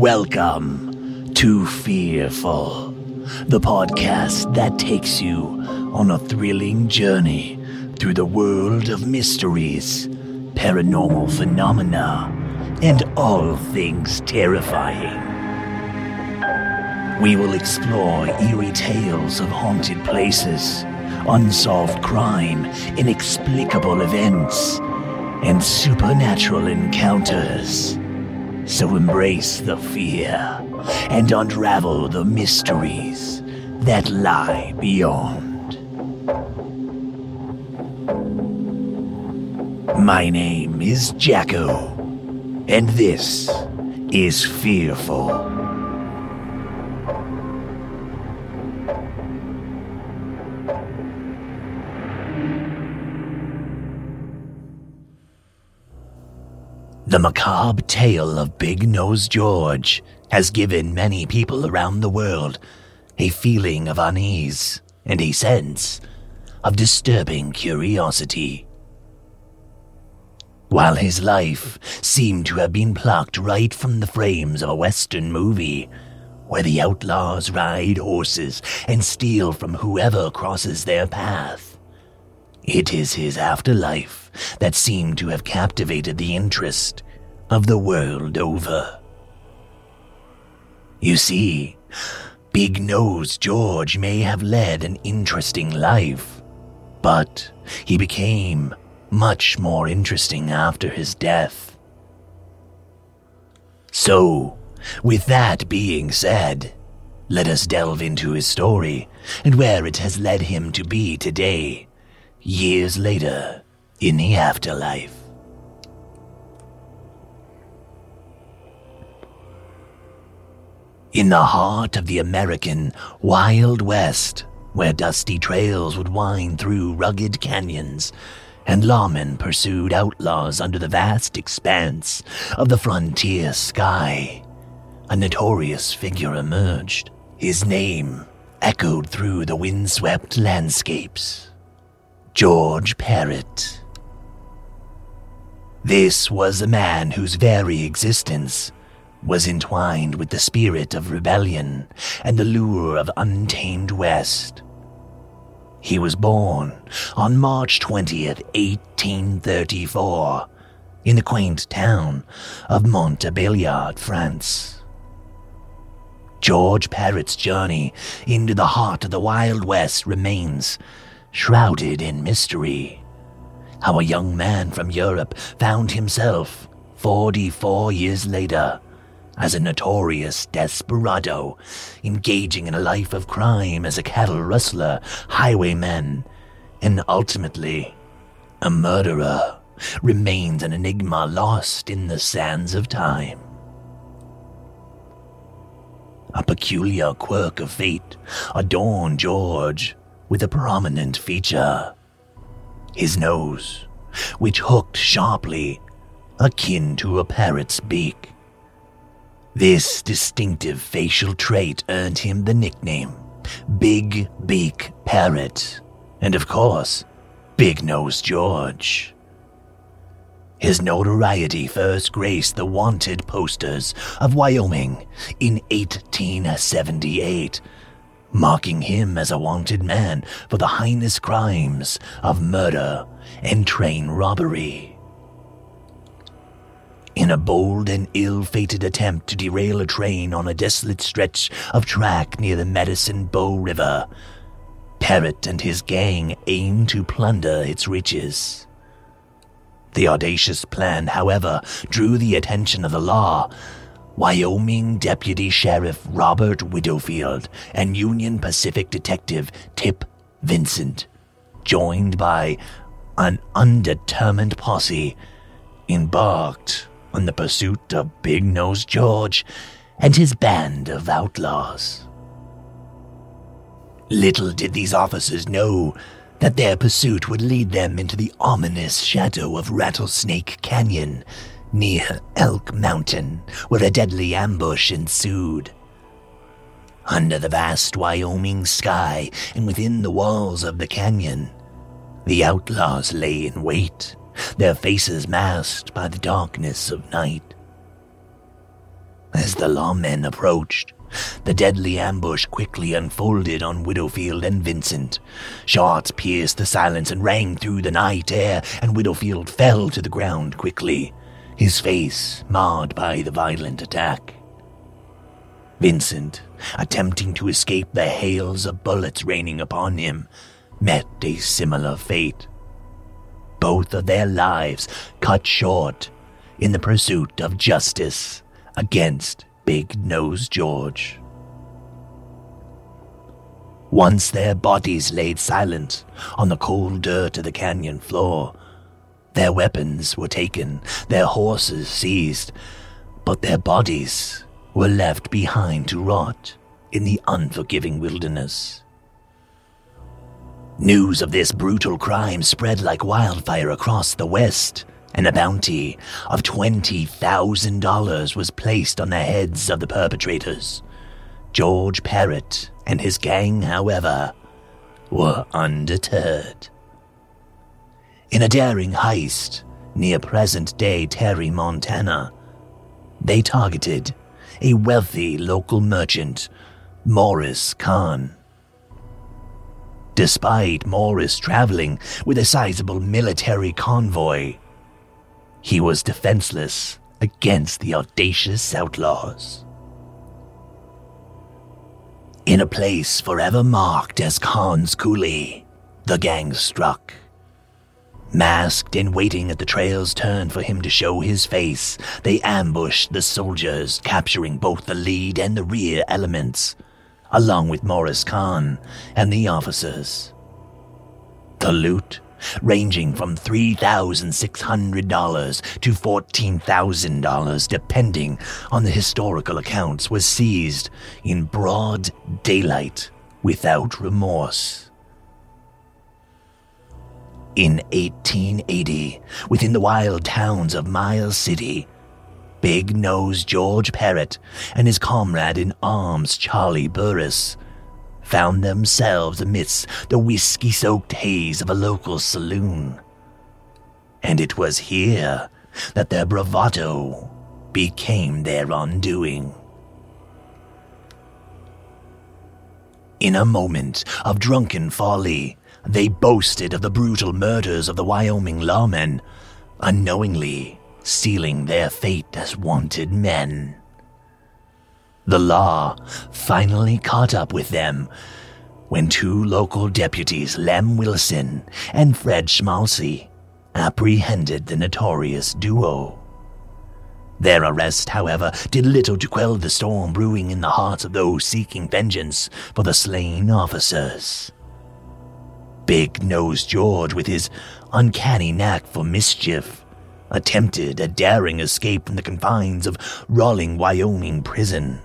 Welcome to Fearful, the podcast that takes you on a thrilling journey through the world of mysteries, paranormal phenomena, and all things terrifying. We will explore eerie tales of haunted places, unsolved crime, inexplicable events, and supernatural encounters. So embrace the fear and unravel the mysteries that lie beyond. My name is Jacko, and this is Fearful. The macabre tale of Big Nose George has given many people around the world a feeling of unease and a sense of disturbing curiosity. While his life seemed to have been plucked right from the frames of a Western movie, where the outlaws ride horses and steal from whoever crosses their path, it is his afterlife that seemed to have captivated the interest of the world over. You see, Big Nose George may have led an interesting life, but he became much more interesting after his death. So, with that being said, let us delve into his story and where it has led him to be today, years later in the afterlife. In the heart of the American Wild West, where dusty trails would wind through rugged canyons, and lawmen pursued outlaws under the vast expanse of the frontier sky, a notorious figure emerged. His name echoed through the windswept landscapes. George Parrott. This was a man whose very existence was entwined with the spirit of rebellion and the lure of untamed West. He was born on March 20th, 1834, in the quaint town of Montbéliard, France. George Parrott's journey into the heart of the Wild West remains shrouded in mystery. How a young man from Europe found himself, 44 years later, as a notorious desperado, engaging in a life of crime as a cattle rustler, highwayman, and ultimately a murderer, remains an enigma lost in the sands of time. A peculiar quirk of fate adorned George with a prominent feature his nose, which hooked sharply, akin to a parrot's beak. This distinctive facial trait earned him the nickname Big Beak Parrott, and of course, Big Nose George. His notoriety first graced the wanted posters of Wyoming in 1878, marking him as a wanted man for the heinous crimes of murder and train robbery. In a bold and ill fated attempt to derail a train on a desolate stretch of track near the Medicine Bow River, Parrott and his gang aimed to plunder its riches. The audacious plan, however, drew the attention of the law Wyoming Deputy Sheriff Robert Widowfield and Union Pacific Detective Tip Vincent, joined by an undetermined posse, embarked on the pursuit of Big Nose George and his band of outlaws. Little did these officers know that their pursuit would lead them into the ominous shadow of Rattlesnake Canyon near Elk Mountain, where a deadly ambush ensued. Under the vast Wyoming sky and within the walls of the canyon, the outlaws lay in wait, their faces masked by the darkness of night. As the lawmen approached, the deadly ambush quickly unfolded on Widowfield and Vincent. Shots pierced the silence and rang through the night air, and Widowfield fell to the ground quickly, his face marred by the violent attack. Vincent, attempting to escape the hails of bullets raining upon him, met a similar fate. Both of their lives cut short in the pursuit of justice against Big Nose George. Once their bodies laid silent on the cold dirt of the canyon floor, their weapons were taken, their horses seized, but their bodies were left behind to rot in the unforgiving wilderness. News of this brutal crime spread like wildfire across the West, and a bounty of $20,000 was placed on the heads of the perpetrators. George Parrott and his gang, however, were undeterred. In a daring heist near present day Terry, Montana, they targeted a wealthy local merchant, Morris Kahn. Despite Morris traveling with a sizable military convoy, he was defenseless against the audacious outlaws. In a place forever marked as Kahn's Coulee, the gang struck. Masked and waiting at the trail's turn for him to show his face, they ambushed the soldiers, capturing both the lead and the rear elements, along with Morris Kahn and the officers. The loot ranging from $3,600 to $14,000, depending on the historical accounts, was seized in broad daylight without remorse. In 1880, within the wild towns of Miles City, Big Nose George Parrott and his comrade in arms, Charlie Burris, found themselves amidst the whiskey soaked haze of a local saloon. And it was here that their bravado became their undoing. In a moment of drunken folly, they boasted of the brutal murders of the Wyoming lawmen, unknowingly sealing their fate as wanted men. The law finally caught up with them when two local deputies, Lem Wilson and Fred Schmalsle, apprehended the notorious duo. Their arrest, however, did little to quell the storm brewing in the hearts of those seeking vengeance for the slain officers. Big Nose George, with his uncanny knack for mischief, attempted a daring escape from the confines of Rawlins, Wyoming prison.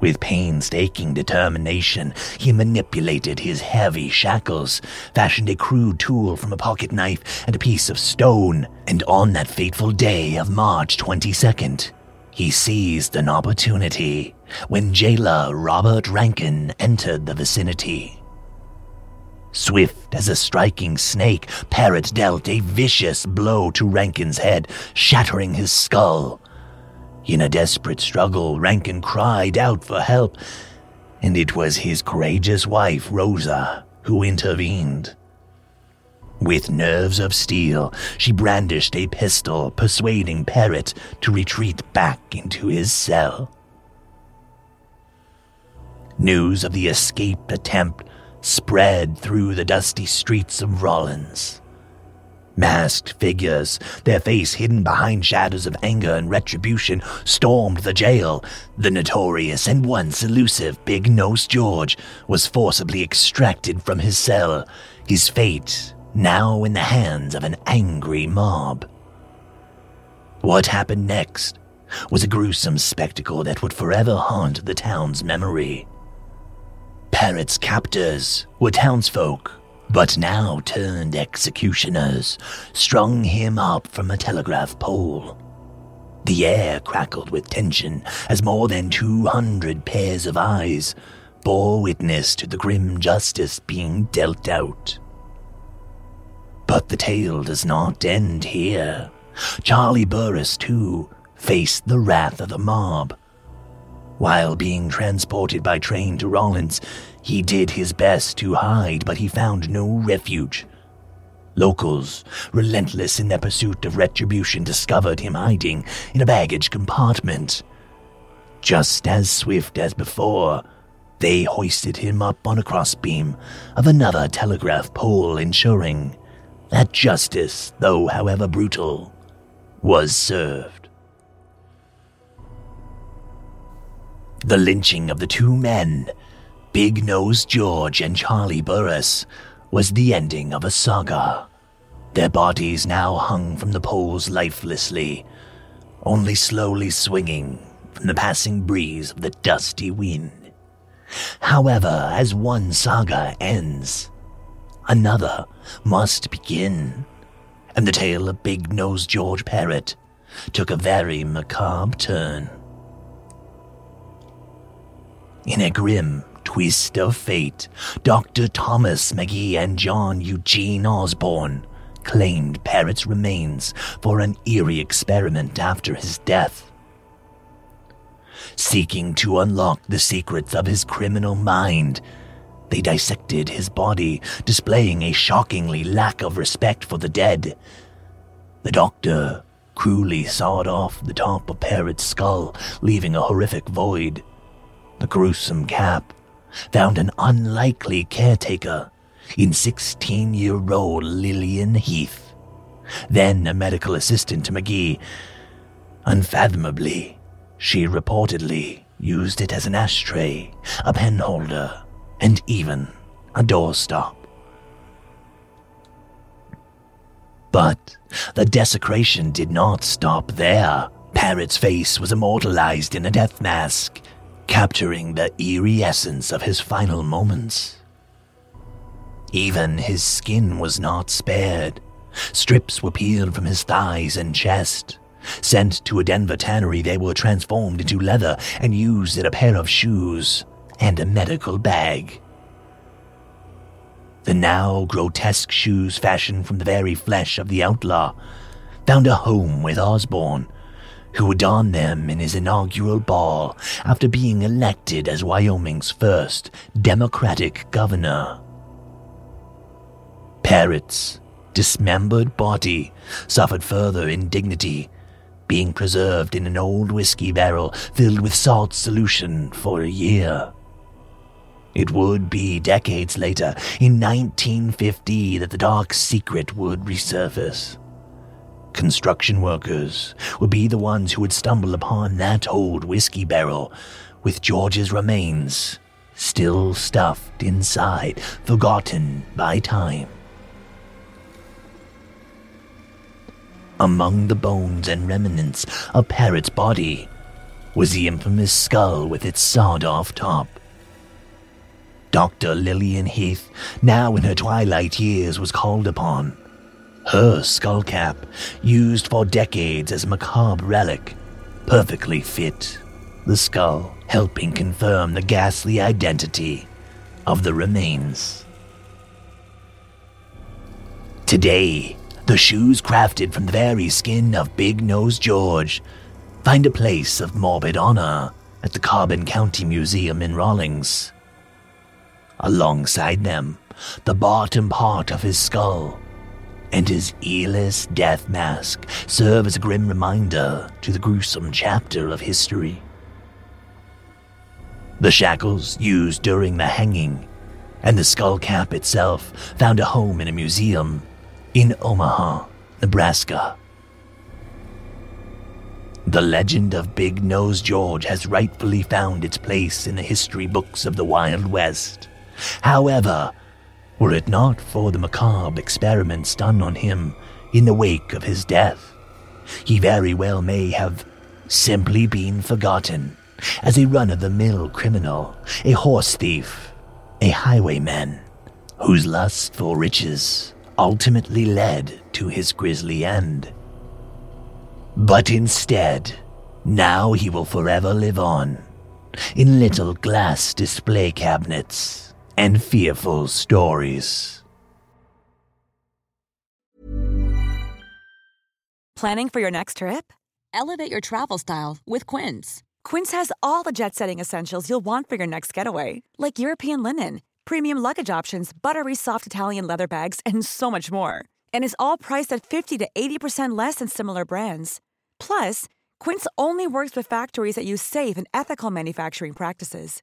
With painstaking determination, he manipulated his heavy shackles, fashioned a crude tool from a pocket knife and a piece of stone, and on that fateful day of March 22nd, he seized an opportunity when jailer Robert Rankin entered the vicinity. Swift as a striking snake, Parrott dealt a vicious blow to Rankin's head, shattering his skull. In a desperate struggle, Rankin cried out for help, and it was his courageous wife, Rosa, who intervened. With nerves of steel, she brandished a pistol, persuading Parrott to retreat back into his cell. News of the escape attempt spread through the dusty streets of Rawlins. Masked figures, their face hidden behind shadows of anger and retribution, stormed the jail. The notorious and once elusive Big Nose George was forcibly extracted from his cell, his fate now in the hands of an angry mob. What happened next was a gruesome spectacle that would forever haunt the town's memory. Parrott's captors were townsfolk but now turned executioners, strung him up from a telegraph pole. The air crackled with tension as more than 200 pairs of eyes bore witness to the grim justice being dealt out. But the tale does not end here. Charlie Burris, too, faced the wrath of the mob. While being transported by train to Rawlins, he did his best to hide, but he found no refuge. Locals, relentless in their pursuit of retribution, discovered him hiding in a baggage compartment. Just as swift as before, they hoisted him up on a crossbeam of another telegraph pole, ensuring that justice, though however brutal, was served. The lynching of the two men Big Nose George and Charlie Burris was the ending of a saga. Their bodies now hung from the poles lifelessly, only slowly swinging from the passing breeze of the dusty wind. However, as one saga ends, another must begin, and the tale of Big Nose George Parrott took a very macabre turn. In a grim twist of fate, Dr. Thomas Maghee and John Eugene Osborne claimed Parrott's remains for an eerie experiment after his death. Seeking to unlock the secrets of his criminal mind, they dissected his body, displaying a shockingly lack of respect for the dead. The doctor cruelly sawed off the top of Parrott's skull, leaving a horrific void. The gruesome cap found an unlikely caretaker in 16 year old Lillian Heath, then a medical assistant to Maghee. Unfathomably, she reportedly used it as an ashtray, a pen holder, and even a doorstop. But the desecration did not stop there. Parrott's face was immortalized in a death mask, capturing the eerie essence of his final moments. Even his skin was not spared. Strips were peeled from his thighs and chest. Sent to a Denver tannery, they were transformed into leather and used in a pair of shoes and a medical bag. The now grotesque shoes, fashioned from the very flesh of the outlaw, found a home with Osborne, who would don them in his inaugural ball after being elected as Wyoming's first Democratic governor. Parrott's dismembered body suffered further indignity, being preserved in an old whiskey barrel filled with salt solution for a year. It would be decades later, in 1950, that the dark secret would resurface. Construction workers would be the ones who would stumble upon that old whiskey barrel with George's remains still stuffed inside, forgotten by time. Among the bones and remnants of Parrott's body was the infamous skull with its sawed off top. Dr. Lillian Heath, now in her twilight years, was called upon her skull cap, used for decades as a macabre relic, perfectly fit the skull, helping confirm the ghastly identity of the remains. Today, the shoes crafted from the very skin of Big Nose George find a place of morbid honor at the Carbon County Museum in Rawlins. Alongside them, the bottom part of his skull and his earless death mask serve as a grim reminder to the gruesome chapter of history. The shackles used during the hanging and the skull cap itself found a home in a museum in Omaha, Nebraska. The legend of Big Nose George has rightfully found its place in the history books of the Wild West. However, were it not for the macabre experiments done on him in the wake of his death, he very well may have simply been forgotten as a run of the mill criminal, a horse thief, a highwayman whose lust for riches ultimately led to his grisly end. But instead, now he will forever live on in little glass display cabinets and fearful stories. Planning for your next trip? Elevate your travel style with Quince. Quince has all the jet setting essentials you'll want for your next getaway, like European linen, premium luggage options, buttery soft Italian leather bags, and so much more. And is all priced at 50 to 80% less than similar brands. Plus, Quince only works with factories that use safe and ethical manufacturing practices.